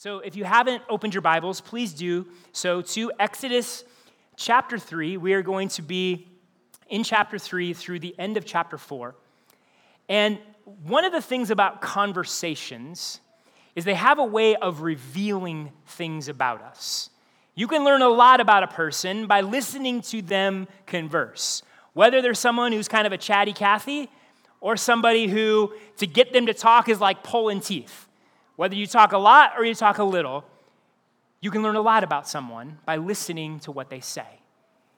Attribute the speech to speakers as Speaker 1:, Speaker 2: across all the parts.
Speaker 1: So if you haven't opened your Bibles, please do so to Exodus chapter 3. We are going to be in chapter 3 through the end of chapter 4. And one of the things about conversations is they have a way of revealing things about us. You can learn a lot about a person by listening to them converse. Whether they're someone who's kind of a chatty Cathy or somebody who to get them to talk is like pulling teeth. Whether you talk a lot or you talk a little, you can learn a lot about someone by listening to what they say.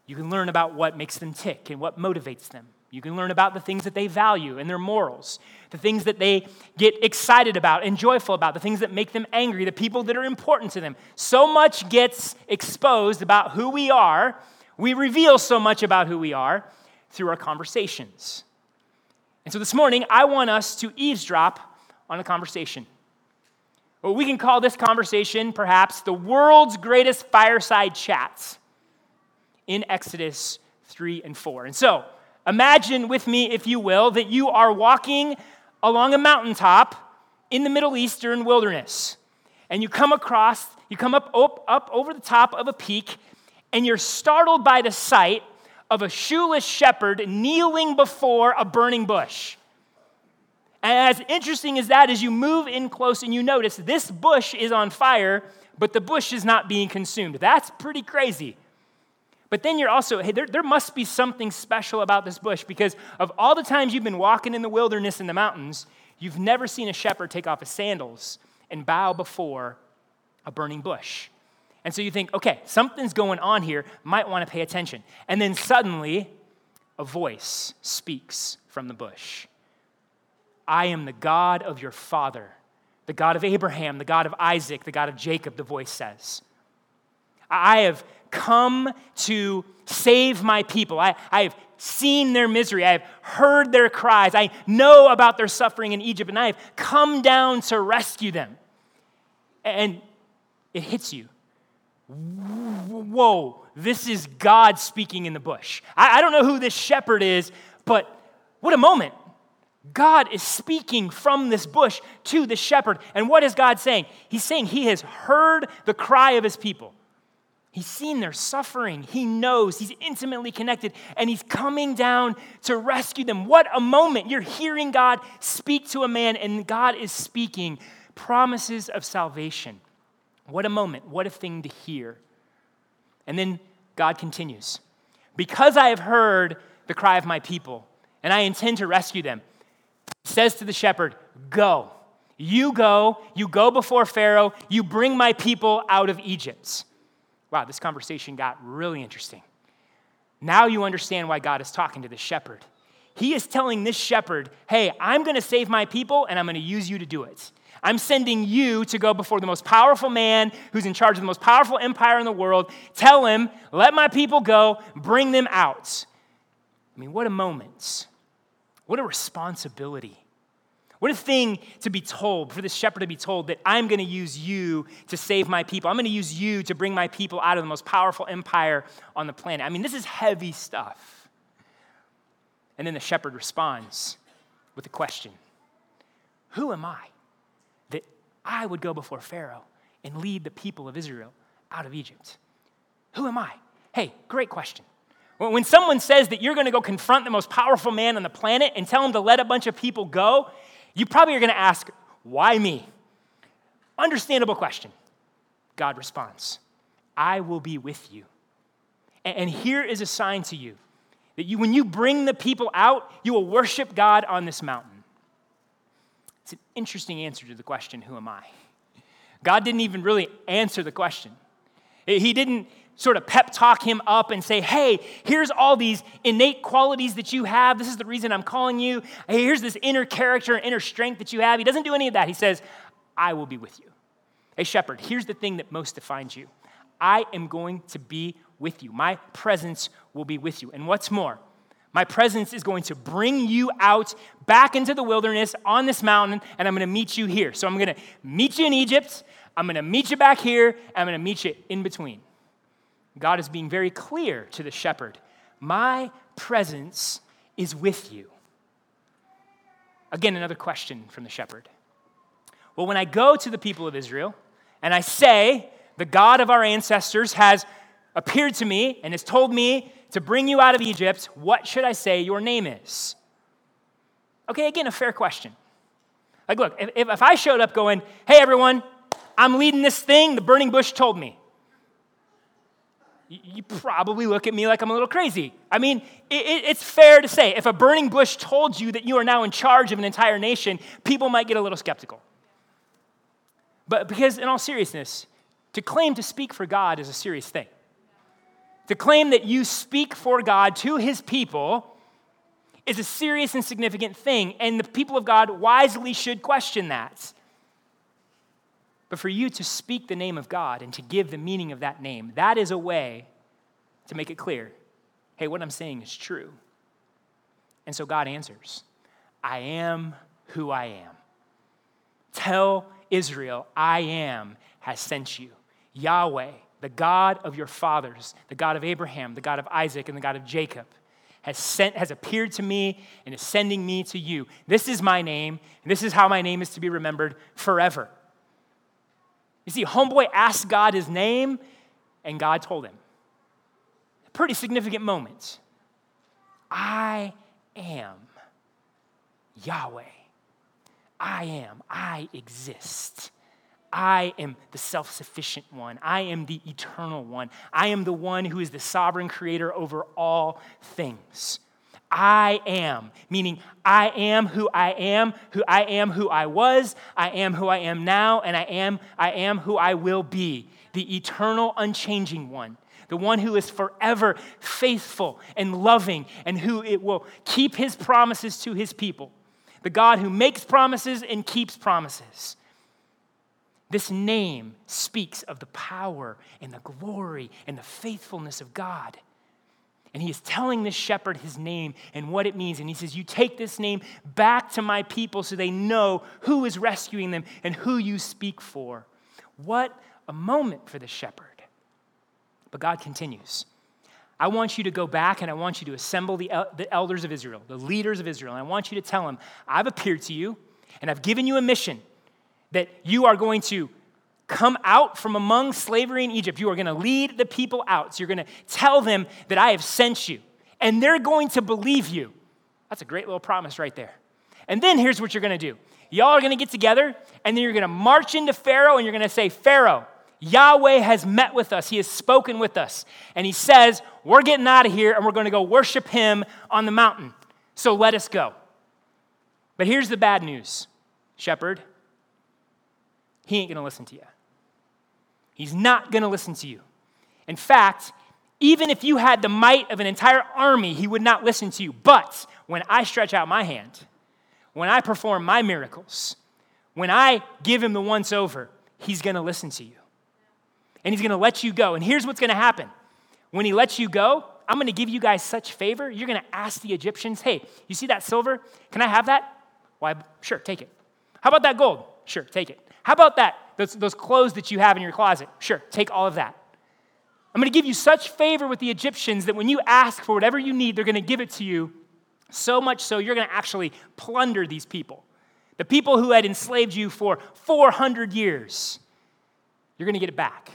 Speaker 1: You can learn about what makes them tick and what motivates them. You can learn about the things that they value and their morals, the things that they get excited about and joyful about, the things that make them angry, the people that are important to them. So much gets exposed about who we are. We reveal so much about who we are through our conversations. And so this morning, I want us to eavesdrop on a conversation. Well, we can call this conversation perhaps the world's greatest fireside chats in Exodus 3 and 4. And so, imagine with me, if you will, that you are walking along a mountaintop in the Middle Eastern wilderness. And you come across, you come up, up, up over the top of a peak, and you're startled by the sight of a shoeless shepherd kneeling before a burning bush. And as interesting as that is, you move in close and you notice this bush is on fire, but the bush is not being consumed. That's pretty crazy. But then you're also, hey, there, there must be something special about this bush because of all the times you've been walking in the wilderness in the mountains, you've never seen a shepherd take off his sandals and bow before a burning bush. And so you think, okay, something's going on here, might want to pay attention. And then suddenly, a voice speaks from the bush. I am the God of your father, the God of Abraham, the God of Isaac, the God of Jacob, the voice says. I have come to save my people. I, I have seen their misery. I have heard their cries. I know about their suffering in Egypt, and I have come down to rescue them. And it hits you. Whoa, this is God speaking in the bush. I, I don't know who this shepherd is, but what a moment. God is speaking from this bush to the shepherd. And what is God saying? He's saying he has heard the cry of his people. He's seen their suffering. He knows. He's intimately connected. And he's coming down to rescue them. What a moment. You're hearing God speak to a man, and God is speaking promises of salvation. What a moment. What a thing to hear. And then God continues Because I have heard the cry of my people, and I intend to rescue them says to the shepherd, Go. You go, you go before Pharaoh, you bring my people out of Egypt. Wow, this conversation got really interesting. Now you understand why God is talking to the shepherd. He is telling this shepherd, Hey, I'm going to save my people and I'm going to use you to do it. I'm sending you to go before the most powerful man who's in charge of the most powerful empire in the world. Tell him, let my people go, bring them out. I mean, what a moment. What a responsibility. What a thing to be told, for this shepherd to be told that I'm going to use you to save my people. I'm going to use you to bring my people out of the most powerful empire on the planet. I mean, this is heavy stuff. And then the shepherd responds with a question Who am I that I would go before Pharaoh and lead the people of Israel out of Egypt? Who am I? Hey, great question. When someone says that you're going to go confront the most powerful man on the planet and tell him to let a bunch of people go, you probably are going to ask, Why me? Understandable question. God responds, I will be with you. And here is a sign to you that you, when you bring the people out, you will worship God on this mountain. It's an interesting answer to the question, Who am I? God didn't even really answer the question. He didn't sort of pep talk him up and say, hey, here's all these innate qualities that you have. This is the reason I'm calling you. Hey, here's this inner character and inner strength that you have. He doesn't do any of that. He says, I will be with you. Hey, shepherd, here's the thing that most defines you I am going to be with you. My presence will be with you. And what's more, my presence is going to bring you out back into the wilderness on this mountain, and I'm going to meet you here. So I'm going to meet you in Egypt. I'm going to meet you back here. I'm going to meet you in between. God is being very clear to the shepherd My presence is with you. Again, another question from the shepherd. Well, when I go to the people of Israel and I say, The God of our ancestors has appeared to me and has told me to bring you out of Egypt, what should I say your name is? Okay, again, a fair question. Like, look, if, if I showed up going, Hey, everyone, I'm leading this thing, the burning bush told me you probably look at me like I'm a little crazy. I mean, it, it's fair to say if a burning bush told you that you are now in charge of an entire nation, people might get a little skeptical. But because, in all seriousness, to claim to speak for God is a serious thing. To claim that you speak for God to his people is a serious and significant thing, and the people of God wisely should question that. But for you to speak the name of God and to give the meaning of that name, that is a way to make it clear hey, what I'm saying is true. And so God answers I am who I am. Tell Israel, I am has sent you. Yahweh, the God of your fathers, the God of Abraham, the God of Isaac, and the God of Jacob, has, sent, has appeared to me and is sending me to you. This is my name, and this is how my name is to be remembered forever. You see, homeboy asked God his name, and God told him. Pretty significant moment. I am Yahweh. I am. I exist. I am the self sufficient one. I am the eternal one. I am the one who is the sovereign creator over all things. I am, meaning I am who I am, who I am who I was, I am who I am now, and I am I am who I will be, the eternal unchanging one, the one who is forever faithful and loving and who it will keep his promises to his people. The God who makes promises and keeps promises. This name speaks of the power and the glory and the faithfulness of God. And he is telling this shepherd his name and what it means. And he says, You take this name back to my people so they know who is rescuing them and who you speak for. What a moment for the shepherd. But God continues. I want you to go back and I want you to assemble the, the elders of Israel, the leaders of Israel. And I want you to tell them, I've appeared to you and I've given you a mission that you are going to come out from among slavery in Egypt. You are going to lead the people out. So you're going to tell them that I have sent you, and they're going to believe you. That's a great little promise right there. And then here's what you're going to do y'all are going to get together, and then you're going to march into Pharaoh, and you're going to say, Pharaoh, Yahweh has met with us. He has spoken with us. And he says, We're getting out of here, and we're going to go worship him on the mountain. So let us go. But here's the bad news, shepherd. He ain't going to listen to you. He's not going to listen to you. In fact, even if you had the might of an entire army, he would not listen to you. But when I stretch out my hand, when I perform my miracles, when I give him the once over, he's going to listen to you. And he's going to let you go. And here's what's going to happen when he lets you go, I'm going to give you guys such favor. You're going to ask the Egyptians, hey, you see that silver? Can I have that? Why, sure, take it. How about that gold? Sure, take it. How about that? Those, those clothes that you have in your closet. Sure, take all of that. I'm going to give you such favor with the Egyptians that when you ask for whatever you need, they're going to give it to you. So much so, you're going to actually plunder these people. The people who had enslaved you for 400 years, you're going to get it back.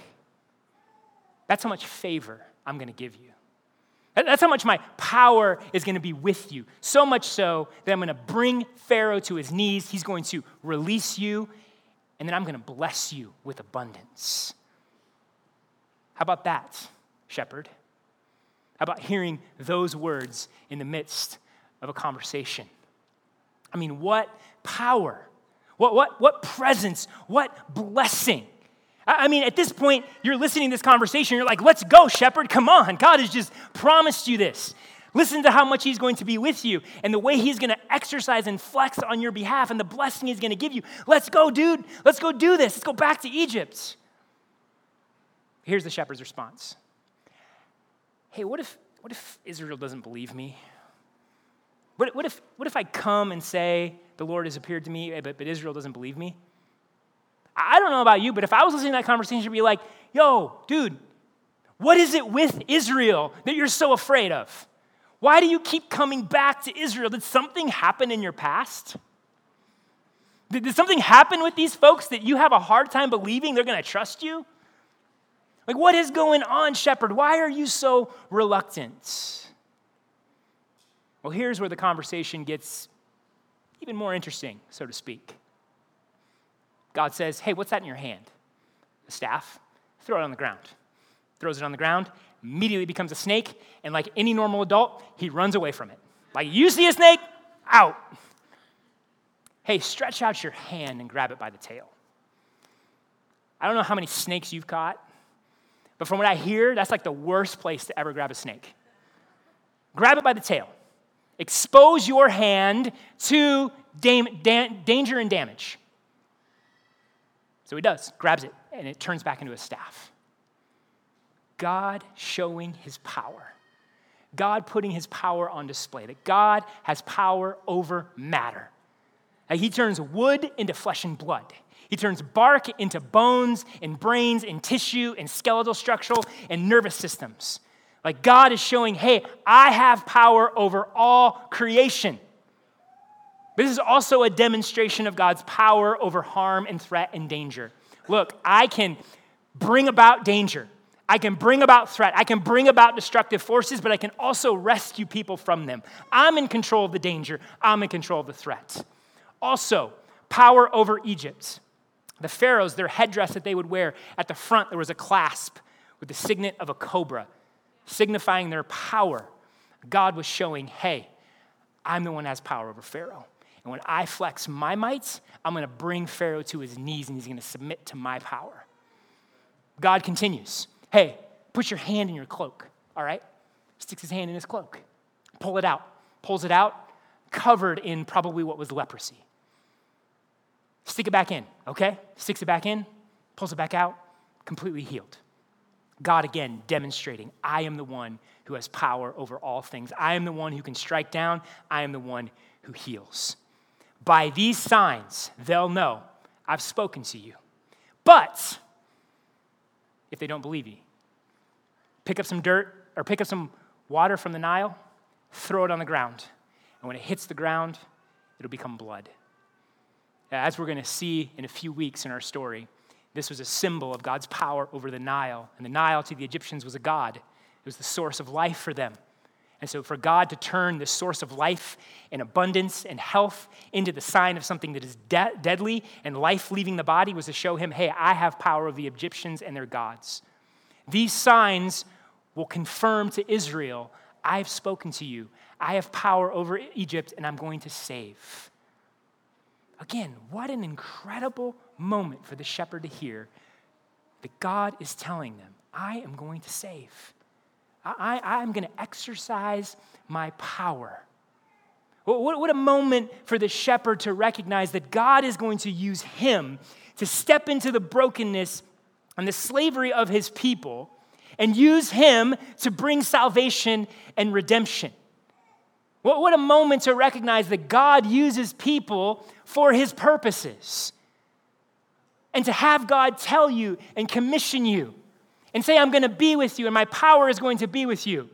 Speaker 1: That's how much favor I'm going to give you. That's how much my power is going to be with you. So much so that I'm going to bring Pharaoh to his knees. He's going to release you and then I'm going to bless you with abundance. How about that, shepherd? How about hearing those words in the midst of a conversation? I mean, what power, what, what, what presence, what blessing. I mean, at this point, you're listening to this conversation, you're like, let's go, shepherd, come on. God has just promised you this. Listen to how much He's going to be with you and the way He's going to exercise and flex on your behalf and the blessing He's going to give you. Let's go, dude. Let's go do this. Let's go back to Egypt. Here's the shepherd's response Hey, what if, what if Israel doesn't believe me? What, what, if, what if I come and say, the Lord has appeared to me, eh, but, but Israel doesn't believe me? I don't know about you, but if I was listening to that conversation, I'd be like, yo, dude, what is it with Israel that you're so afraid of? Why do you keep coming back to Israel? Did something happen in your past? Did, did something happen with these folks that you have a hard time believing they're going to trust you? Like, what is going on, shepherd? Why are you so reluctant? Well, here's where the conversation gets even more interesting, so to speak. God says, Hey, what's that in your hand? The staff. Throw it on the ground. Throws it on the ground, immediately becomes a snake, and like any normal adult, he runs away from it. Like, you see a snake? Out. Hey, stretch out your hand and grab it by the tail. I don't know how many snakes you've caught, but from what I hear, that's like the worst place to ever grab a snake. Grab it by the tail. Expose your hand to dam- da- danger and damage. So he does, grabs it, and it turns back into a staff. God showing his power. God putting his power on display, that God has power over matter. That he turns wood into flesh and blood. He turns bark into bones and brains and tissue and skeletal structural and nervous systems. Like God is showing, hey, I have power over all creation. This is also a demonstration of God's power over harm and threat and danger. Look, I can bring about danger. I can bring about threat. I can bring about destructive forces, but I can also rescue people from them. I'm in control of the danger. I'm in control of the threat. Also, power over Egypt. The pharaohs, their headdress that they would wear, at the front there was a clasp with the signet of a cobra, signifying their power. God was showing, hey, I'm the one that has power over Pharaoh. And when I flex my might, I'm going to bring Pharaoh to his knees and he's going to submit to my power. God continues, hey, put your hand in your cloak, all right? Sticks his hand in his cloak, pull it out, pulls it out, covered in probably what was leprosy. Stick it back in, okay? Sticks it back in, pulls it back out, completely healed. God again demonstrating, I am the one who has power over all things. I am the one who can strike down. I am the one who heals. By these signs, they'll know I've spoken to you. But if they don't believe you, pick up some dirt or pick up some water from the Nile, throw it on the ground. And when it hits the ground, it'll become blood. As we're going to see in a few weeks in our story, this was a symbol of God's power over the Nile. And the Nile to the Egyptians was a god, it was the source of life for them. And so, for God to turn the source of life and abundance and health into the sign of something that is de- deadly and life leaving the body was to show him, hey, I have power over the Egyptians and their gods. These signs will confirm to Israel, I've spoken to you. I have power over Egypt and I'm going to save. Again, what an incredible moment for the shepherd to hear that God is telling them, I am going to save. I, I, am going to exercise my power. What, what a moment for the shepherd to recognize that God is going to use him to step into the brokenness and the slavery of his people and use him to bring salvation and redemption. What, what a moment to recognize that God uses people for his purposes. And to have God tell you and commission you and say, I'm going to be with you and my power is going to be with you.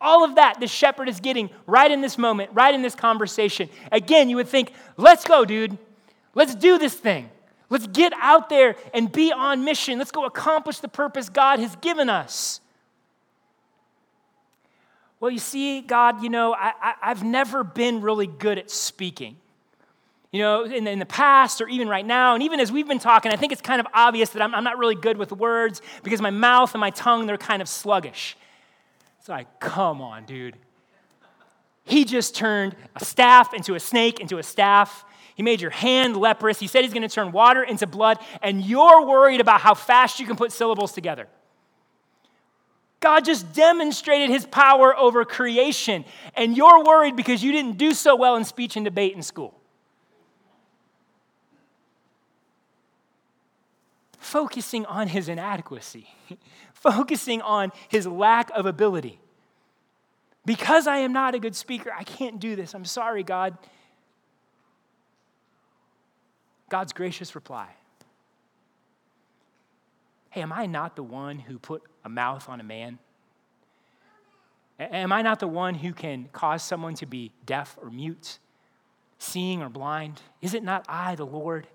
Speaker 1: All of that the shepherd is getting right in this moment, right in this conversation. Again, you would think, let's go, dude. Let's do this thing. Let's get out there and be on mission. Let's go accomplish the purpose God has given us. Well, you see, God, you know, I, have never been really good at speaking you know, in the, in the past or even right now, and even as we've been talking, I think it's kind of obvious that I'm, I'm not really good with words because my mouth and my tongue, they're kind of sluggish. It's like, come on, dude. He just turned a staff into a snake, into a staff. He made your hand leprous. He said he's going to turn water into blood, and you're worried about how fast you can put syllables together. God just demonstrated his power over creation, and you're worried because you didn't do so well in speech and debate in school. focusing on his inadequacy, focusing on his lack of ability. Because I am not a good speaker, I can't do this. I'm sorry, God. God's gracious reply Hey, am I not the one who put a mouth on a man? Am I not the one who can cause someone to be deaf or mute? seeing or blind? Is it not I, the Lord?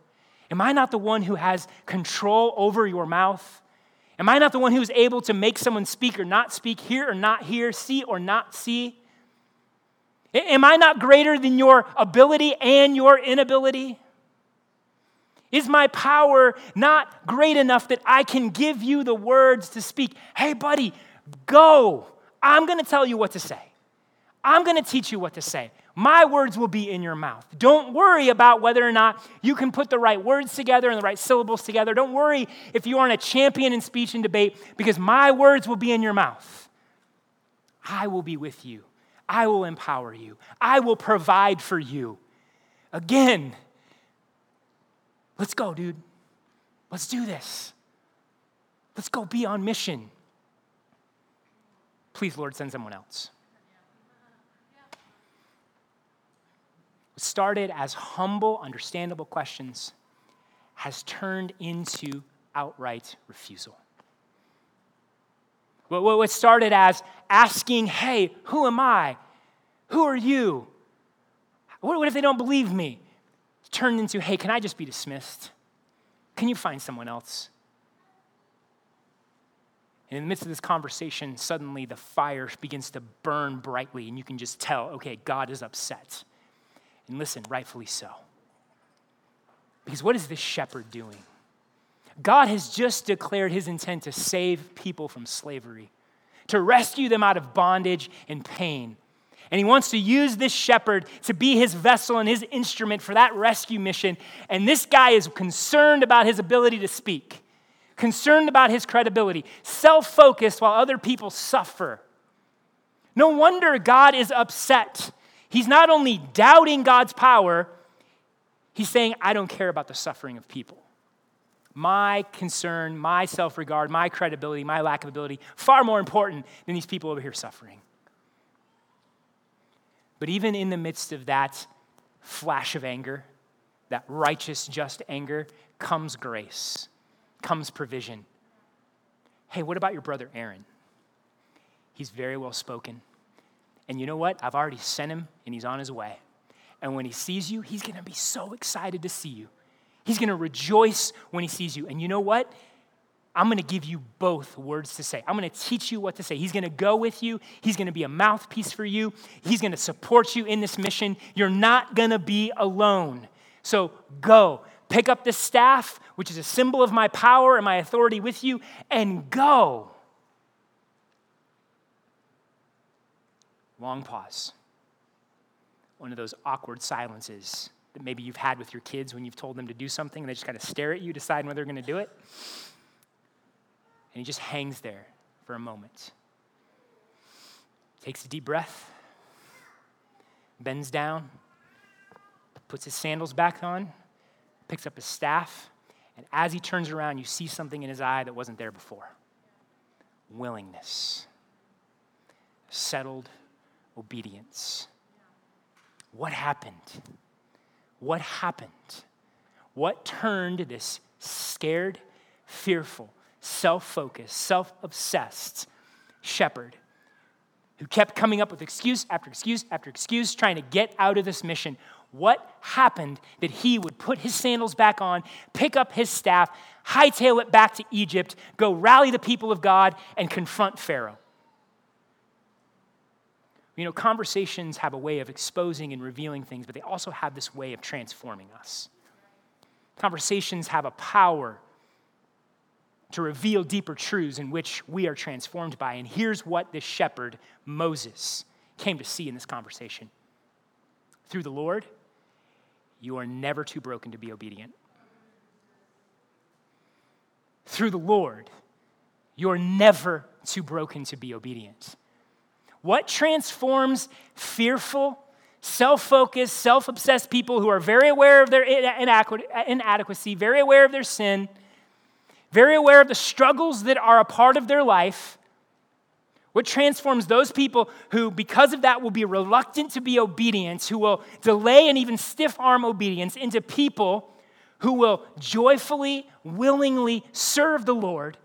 Speaker 1: Am I not the one who has control over your mouth? Am I not the one who's able to make someone speak or not speak, hear or not hear, see or not see? Am I not greater than your ability and your inability? Is my power not great enough that I can give you the words to speak? Hey, buddy, go. I'm going to tell you what to say. I'm going to teach you what to say. My words will be in your mouth. Don't worry about whether or not you can put the right words together and the right syllables together. Don't worry if you aren't a champion in speech and debate, because my words will be in your mouth. I will be with you. I will empower you. I will provide for you. Again, let's go, dude. Let's do this. Let's go be on mission. Please, Lord, send someone else. What started as humble, understandable questions has turned into outright refusal. What started as asking, hey, who am I? Who are you? What if they don't believe me? Turned into, hey, can I just be dismissed? Can you find someone else? And in the midst of this conversation, suddenly the fire begins to burn brightly, and you can just tell, okay, God is upset. And listen, rightfully so. Because what is this shepherd doing? God has just declared his intent to save people from slavery, to rescue them out of bondage and pain. And he wants to use this shepherd to be his vessel and his instrument for that rescue mission. And this guy is concerned about his ability to speak, concerned about his credibility, self focused while other people suffer. No wonder God is upset He's not only doubting God's power, he's saying, I don't care about the suffering of people. My concern, my self regard, my credibility, my lack of ability, far more important than these people over here suffering. But even in the midst of that flash of anger, that righteous, just anger, comes grace, comes provision. Hey, what about your brother Aaron? He's very well spoken. And you know what? I've already sent him and he's on his way. And when he sees you, he's to be so excited to see you. He's to rejoice when he sees you. And you know what? I'm going to give you both words to say. I'm going to teach you what to say. He's going to go with you. He's going to be a mouthpiece for you. He's going to support you in this mission. You're not going to be alone. So go. Pick up the staff, which is a symbol of my power and my authority with you, and go. Long pause. One of those awkward silences that maybe you've had with your kids when you've told them to do something and they just kind of stare at you, deciding whether they're going to do it. And he just hangs there for a moment. Takes a deep breath, bends down, puts his sandals back on, picks up his staff, and as he turns around, you see something in his eye that wasn't there before willingness, settled obedience. What happened? What happened? What turned this scared, fearful, self focused, self obsessed shepherd who kept coming up with excuse after excuse after excuse trying to get out of this mission? What happened that he would put his sandals back on, pick up his staff, hightail it back to Egypt, go rally the people of God, and confront Pharaoh? You know, conversations have a way of exposing and revealing things, but they also have this way of transforming us. Conversations have a power to reveal deeper truths in which we are transformed by. And here's what this shepherd, Moses, came to see in this conversation. Through the Lord, you are never too broken to be obedient. Through the Lord, you're never too broken to be obedient. What transforms fearful, self focused, self obsessed people who are very aware of their inadequacy, very aware of their sin, very aware of the struggles that are a part of their life? What transforms those people who, because of that, will be reluctant to be obedient, who will delay and even stiff arm obedience, into people who will joyfully, willingly serve the Lord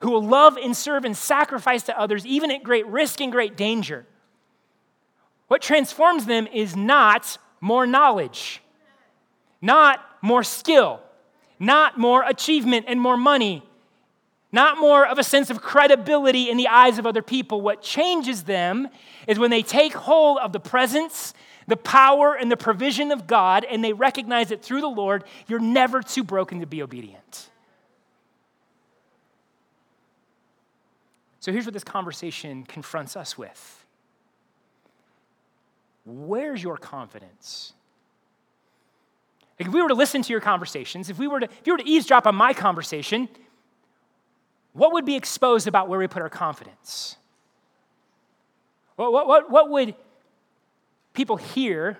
Speaker 1: who will love and serve and sacrifice to others, even at great risk and great danger. What transforms them is not more knowledge, not more skill, not more achievement and more money, not more of a sense of credibility in the eyes of other people. What changes them is when they take hold of the presence, the power, and the provision of God, and they recognize that through the Lord, you're never too broken to be obedient. So here's what this conversation confronts us with Where's your confidence? Like if we were to listen to your conversations, if we were to, if you were to eavesdrop on my conversation, what would be exposed about where we put our confidence? What, what, what, what would people hear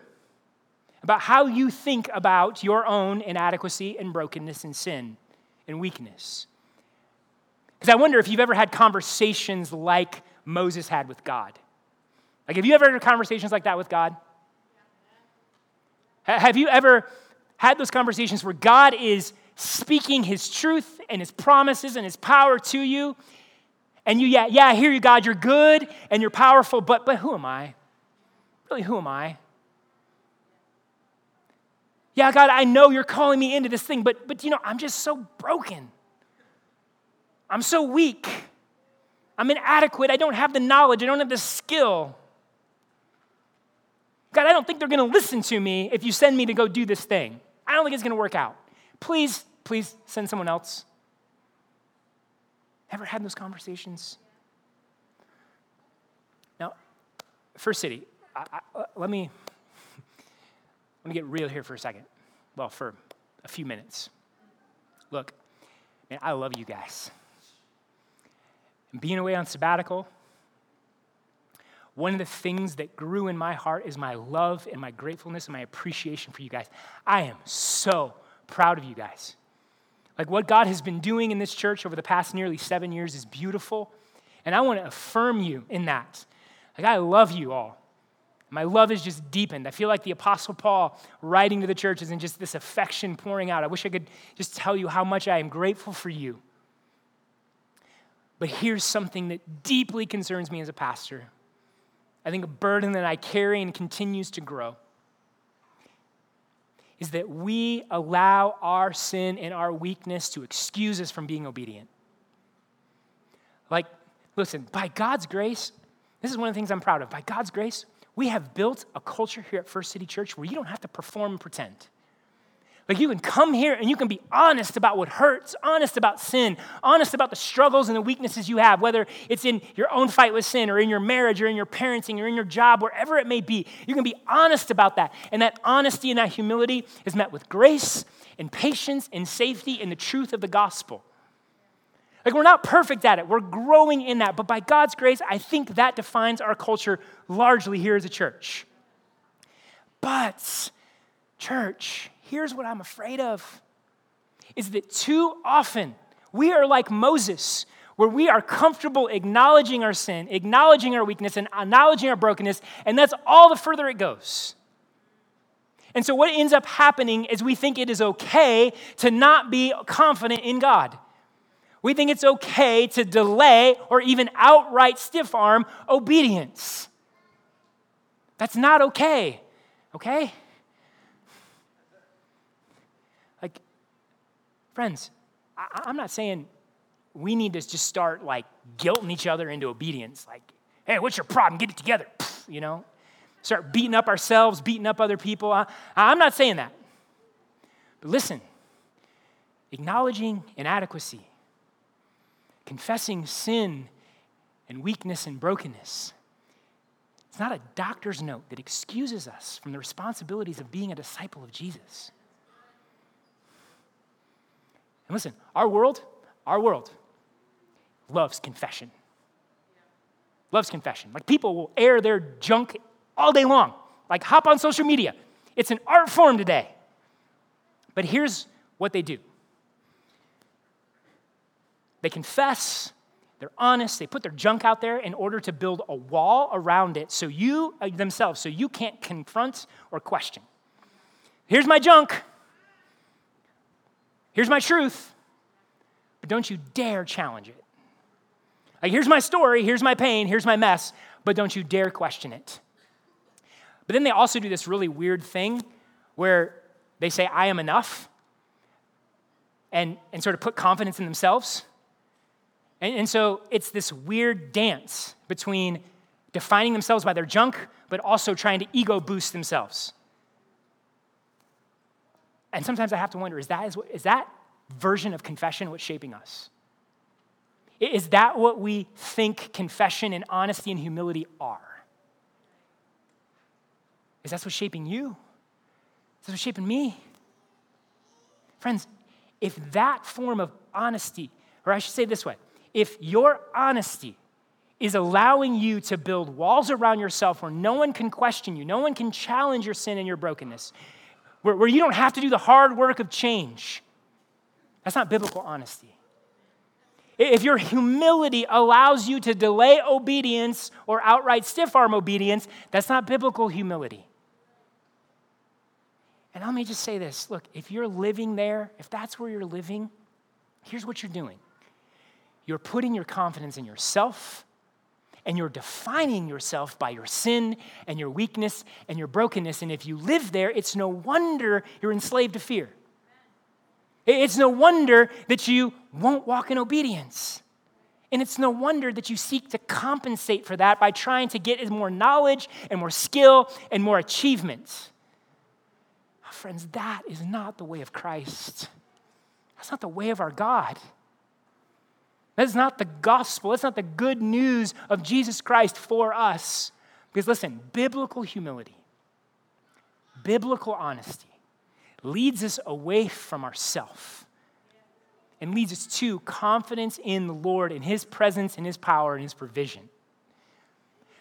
Speaker 1: about how you think about your own inadequacy and brokenness and sin and weakness? Because I wonder if you've ever had conversations like Moses had with God. Like, have you ever had conversations like that with God? Have you ever had those conversations where God is speaking his truth and his promises and his power to you. And you, yeah, yeah, I hear you, God, you're good and you're powerful, but, but who am I? Really, who am I? Yeah, God, I know you're calling me into this thing, but, but you know, I'm just so broken. I'm so weak. I'm inadequate. I don't have the knowledge. I don't have the skill. God, I don't think they're going to listen to me if you send me to go do this thing. I don't think it's going to work out. Please, please send someone else. Ever had those conversations? Now, First City, I, I, uh, let me let me get real here for a second. Well, for a few minutes. Look, man, I love you guys. And being away on sabbatical, one of the things that grew in my heart is my love and my gratefulness and my appreciation for you guys. I am so proud of you guys. Like what God has been doing in this church over the past nearly seven years is beautiful. And I want to affirm you in that. Like, I love you all. My love is just deepened. I feel like the Apostle Paul writing to the churches and just this affection pouring out. I wish I could just tell you how much I am grateful for you. But here's something that deeply concerns me as a pastor I think a burden that I carry and continues to grow is that we allow our sin and our weakness to excuse us from being obedient. Like, listen, by God's grace, this is one of the things I'm proud of. By God's grace, we have built a culture here at First City Church where you don't have to perform and pretend. Like you can come here and you can be honest about what hurts, honest about sin, honest about the struggles and the weaknesses you have, whether it's in your own fight with sin or in your marriage or in your parenting or in your job, wherever it may be. You can be honest about that. And that honesty and that humility is met with grace and patience and safety and the truth of the gospel. Like we're not perfect at it, we're growing in that. But by God's grace, I think that defines our culture largely here as a church. But, church, here's what I'm afraid of is that too often we are like Moses, where we are comfortable acknowledging our sin, acknowledging our weakness, and acknowledging our brokenness, and that's all the further it goes. And so, what ends up happening is we think it is okay to not be confident in God. We think it's okay to delay or even outright stiff arm obedience. That's not okay, okay? Friends, I, am not saying we need to just start like guilting each other into obedience. Like, hey, what's your problem? Get it together. You know, start beating up ourselves, beating up other people. I, I'm not saying that. But listen, acknowledging inadequacy, confessing sin and weakness and brokenness. It's not a doctor's note that excuses us from the responsibilities of being a disciple of Jesus. And listen, our world, our world loves confession. Loves confession. Like people will air their junk all day long. Like hop on social media. It's an art form today. But here's what they do they confess, they're honest, they put their junk out there in order to build a wall around it so you, uh, themselves, so you can't confront or question. Here's my junk. Here's my truth, but don't you dare challenge it. Like, here's my story, here's my pain, here's my mess, but don't you dare question it. But then they also do this really weird thing where they say, I am enough, and, and sort of put confidence in themselves. And, and so it's this weird dance between defining themselves by their junk, but also trying to ego boost themselves. And sometimes I have to wonder is that, is, that version of confession what's shaping us? Is that what we think confession and honesty and humility are? Is that what's shaping you? Is that what's shaping me? Friends, if that form of honesty, or I should say this way, if your honesty is allowing you to build walls around yourself where no one can question you, no one can challenge your sin and your brokenness, where, where you don't have to do the hard work of change, that's not biblical honesty. If your humility allows you to delay obedience or outright stiff arm obedience, that's not biblical humility. And let me just say this look, if you're living there, if that's where you're living, here's what you're doing you're putting your confidence in yourself and you're defining yourself by your sin and your weakness and your brokenness. And if you live there, it's no wonder you're enslaved to fear. It's no wonder that you won't walk in obedience. And it's no wonder that you seek to compensate for that by trying to get more knowledge and more skill and more achievements. Ah, friends, that is not the way of Christ. That's not the way of our God. That's not the gospel. That's not the good news of Jesus Christ for us. Because listen, biblical humility, biblical honesty leads us away from ourself and leads us to confidence in the Lord, in His presence, in His power, and His provision.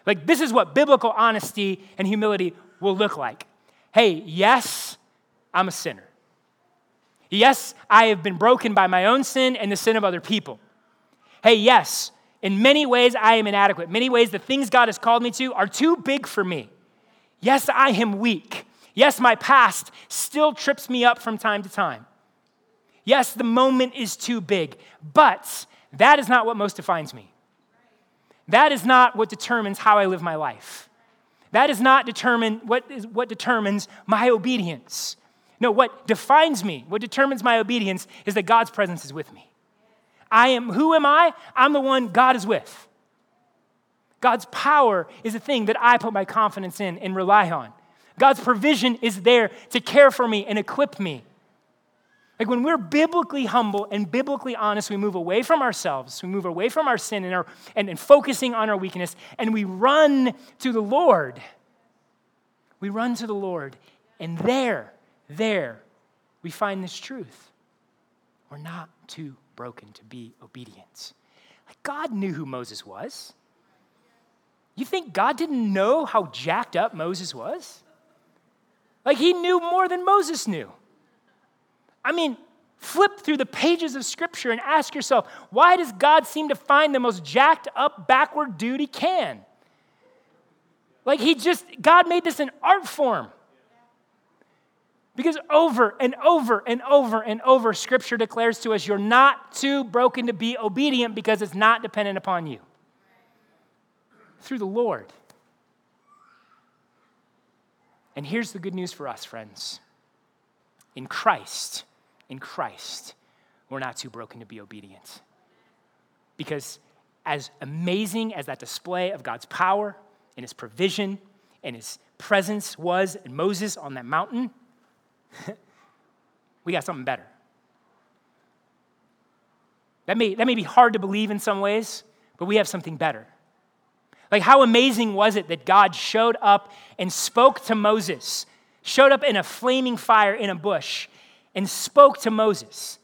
Speaker 1: Like, this is what biblical honesty and humility will look like. Hey, yes, I'm a sinner. Yes, I have been broken by my own sin and the sin of other people. Hey, yes, in many ways I am inadequate. Many ways the things God has called me to are too big for me. Yes, I am weak. Yes, my past still trips me up from time to time. Yes, the moment is too big, but that is not what most defines me. That is not what determines how I live my life. That is not determine what, is, what determines my obedience. No, what defines me, what determines my obedience is that God's presence is with me. I am, who am I? I'm the one God is with. God's power is a thing that I put my confidence in and rely on. God's provision is there to care for me and equip me. Like when we're biblically humble and biblically honest, we move away from ourselves, we move away from our sin and, our, and, and focusing on our weakness, and we run to the Lord. We run to the Lord, and there, there, we find this truth. We're not too broken to be obedient. Like God knew who Moses was. You think God didn't know how jacked up Moses was? Like he knew more than Moses knew. I mean, flip through the pages of Scripture and ask yourself, why does God seem to find the most jacked up, backward dude he can? Like he just, God made this an art form. Because over and over and over and over, Scripture declares to us you're not too broken to be obedient because it's not dependent upon you. Through the Lord. And here's the good news for us, friends. In Christ, in Christ, we're not too broken to be obedient. Because as amazing as that display of God's power and his provision and his presence was in Moses on that mountain, we got something better. That may, that may be hard to believe in some ways, but we have something better. Like, how amazing was it that God showed up and spoke to Moses, showed up in a flaming fire in a bush, and spoke to Moses,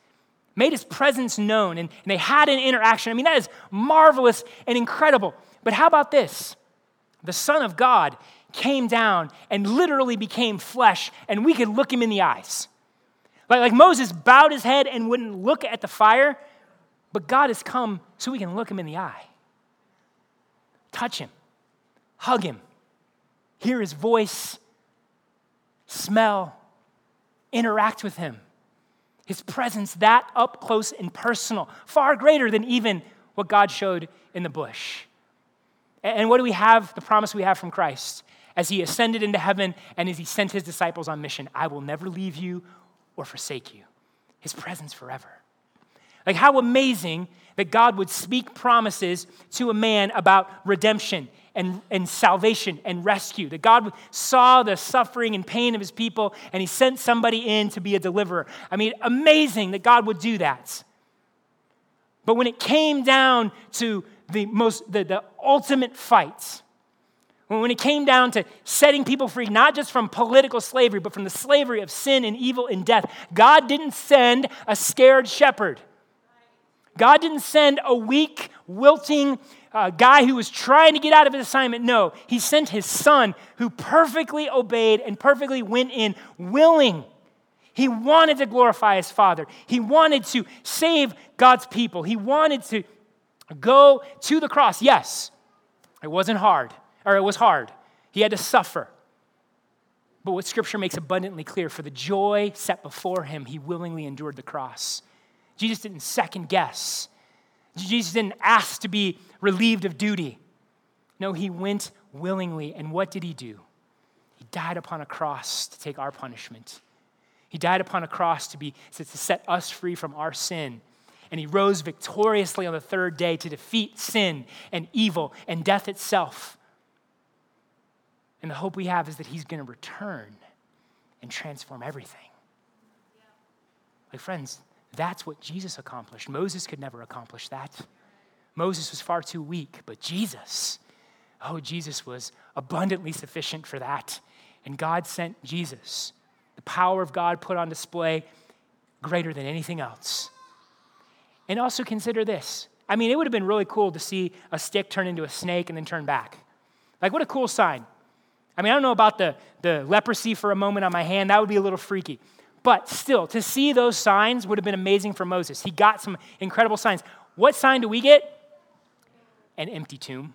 Speaker 1: made his presence known, and, and they had an interaction. I mean, that is marvelous and incredible. But how about this? The Son of God came down and literally became flesh, and we could look him in the eyes. Like, like Moses bowed his head and wouldn't look at the fire, but God has come so we can look him in the eye touch him, hug him, hear his voice, smell, interact with him. His presence that up close and personal, far greater than even what God showed in the bush. And what do we have, the promise we have from Christ? As he ascended into heaven and as he sent his disciples on mission I will never leave you or forsake you. His presence forever. Like, how amazing that God would speak promises to a man about redemption and, and salvation and rescue. That God saw the suffering and pain of his people and he sent somebody in to be a deliverer. I mean, amazing that God would do that. But when it came down to the most the, the ultimate fight, when it came down to setting people free, not just from political slavery, but from the slavery of sin and evil and death, God didn't send a scared shepherd. God didn't send a weak, wilting uh, guy who was trying to get out of his assignment. No, he sent his son who perfectly obeyed and perfectly went in willing. He wanted to glorify his father. He wanted to save God's people. He wanted to go to the cross. Yes, it wasn't hard, or it was hard. He had to suffer. But what scripture makes abundantly clear for the joy set before him, he willingly endured the cross. Jesus didn't second guess. Jesus didn't ask to be relieved of duty. No, he went willingly. And what did he do? He died upon a cross to take our punishment. He died upon a cross to, be, to set us free from our sin. And he rose victoriously on the third day to defeat sin and evil and death itself. And the hope we have is that he's going to return and transform everything. Like, friends, that's what Jesus accomplished. Moses could never accomplish that. Moses was far too weak, but Jesus, oh, Jesus was abundantly sufficient for that. And God sent Jesus, the power of God put on display greater than anything else. And also consider this. I mean, it would have been really cool to see a stick turn into a snake and then turn back. Like, what a cool sign. I mean, I don't know about the, the leprosy for a moment on my hand, that would be a little freaky. But still, to see those signs would have been amazing for Moses. He got some incredible signs. What sign do we get? An empty tomb.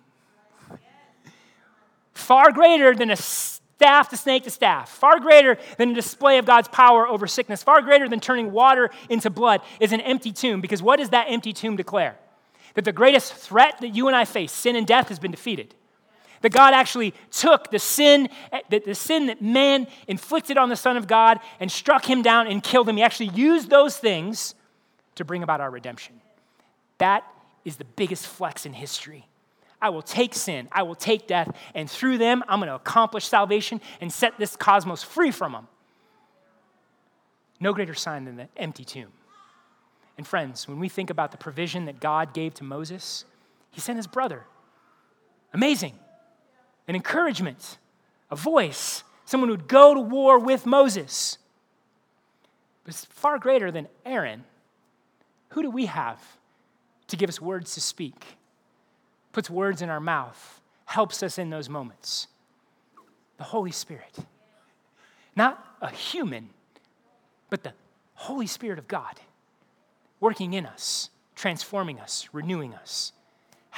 Speaker 1: Far greater than a staff to snake to staff, far greater than a display of God's power over sickness, far greater than turning water into blood is an empty tomb. Because what does that empty tomb declare? That the greatest threat that you and I face, sin and death, has been defeated. That God actually took the sin, that the sin that man inflicted on the Son of God and struck him down and killed him. He actually used those things to bring about our redemption. That is the biggest flex in history. I will take sin, I will take death, and through them, I'm going to accomplish salvation and set this cosmos free from them. No greater sign than the empty tomb. And friends, when we think about the provision that God gave to Moses, he sent his brother. Amazing an encouragement, a voice, someone who'd go to war with Moses. But it's far greater than Aaron. Who do we have to give us words to speak, puts words in our mouth, helps us in those moments? The Holy Spirit. Not a human, but the Holy Spirit of God working in us, transforming us, renewing us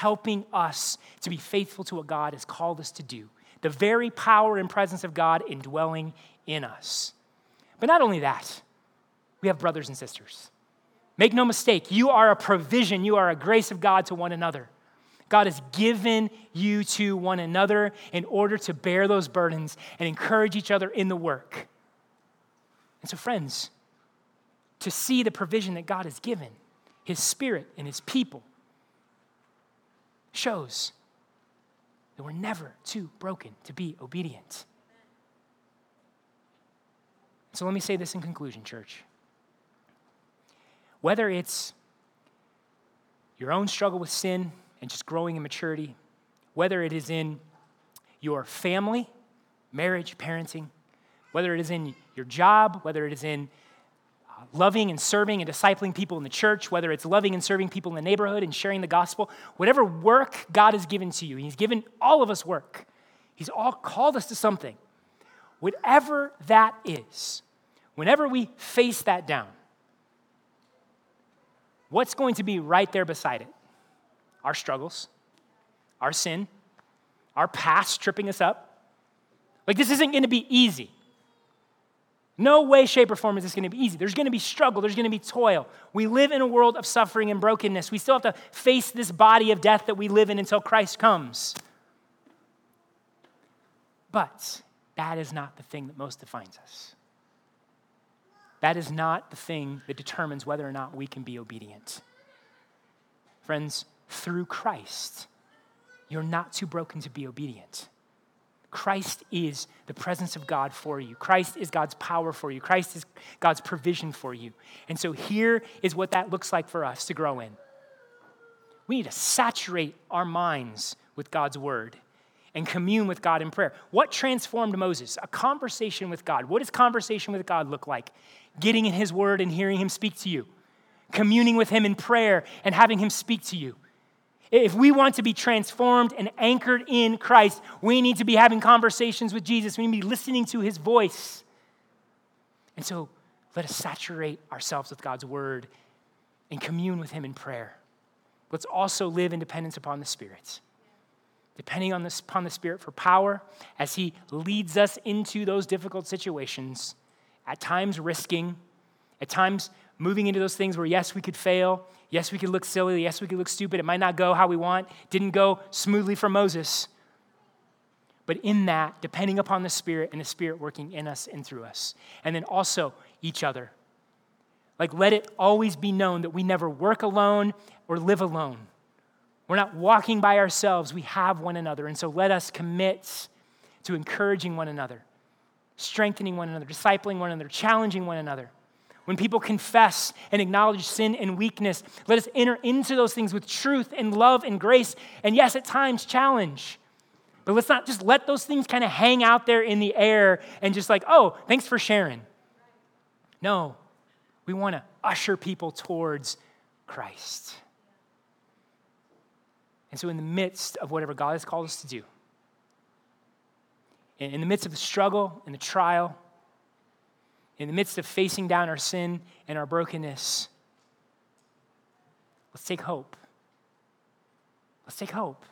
Speaker 1: helping us to be faithful to what God has called us to do. The very power and presence of God indwelling in us. But not only that, we have brothers and sisters. Make no mistake, you are a provision, you are a grace of God to one another. God has given you to one another in order to bear those burdens and encourage each other in the work. And so, friends, to see the provision that God has given, His Spirit and His people, shows that we're never too broken to be obedient. So let me say this in conclusion, church. Whether it's your own struggle with sin and just growing in maturity, whether it is in your family, marriage, parenting, whether it is in your job, whether it is in loving and serving and discipling people in the church, whether it's loving and serving people in the neighborhood and sharing the gospel, whatever work God has given to you, He's given all of us work. He's all called us to something. Whatever that is, whenever we face that down, what's going to be right there beside it? Our struggles, our sin, our past tripping us up. Like, this isn't going to be easy. No way, shape, or form is this going to be easy. There's going to be struggle, there's going to be toil. We live in a world of suffering and brokenness. We still have to face this body of death that we live in until Christ comes. But that is not the thing that most defines us. That is not the thing that determines whether or not we can be obedient. Friends, through Christ, you're not too broken to be obedient. Christ is the presence of God for you. Christ is God's power for you. Christ is God's provision for you. And so here is what that looks like for us to grow in. We need to saturate our minds with God's word and commune with God in prayer. What transformed Moses? A conversation with God. What does conversation with God look like? Getting in his word and hearing him speak to you, communing with him in prayer and having him speak to you. If we want to be transformed and anchored in Christ, we need to be having conversations with Jesus. We need to be listening to his voice. And so let us saturate ourselves with God's word and commune with him in prayer. Let's also live in dependence upon the Spirit. Depending on this, upon the Spirit for power as He leads us into those difficult situations, at times risking, at times moving into those things where, yes, we could fail, yes, we could look silly, yes, we could look stupid, it might not go how we want, didn't go smoothly for Moses. But in that, depending upon the Spirit and the Spirit working in us and through us. And then also each other. Like, let it always be known that we never work alone or live alone. We're not walking by ourselves, we have one another. And so let us commit to encouraging one another, strengthening one another, discipling one another, challenging one another. When people confess and acknowledge sin and weakness, let us enter into those things with truth and love and grace. And yes, at times, challenge. But let's not just let those things kind of hang out there in the air and just like, oh, thanks for sharing. No, we want to usher people towards Christ. And so, in the midst of whatever God has called us to do, in the midst of the struggle and the trial, in the midst of facing down our sin and our brokenness, let's take hope. Let's take hope.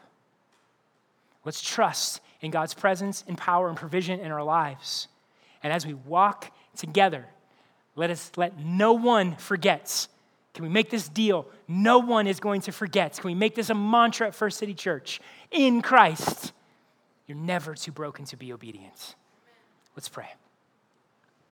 Speaker 1: Let's trust in God's presence and power and provision in our lives. And as we walk together, let us let no one forget can we make this deal? No one is going to forget. Can we make this a mantra at First City Church? In Christ, you're never too broken to be obedient. Let's pray.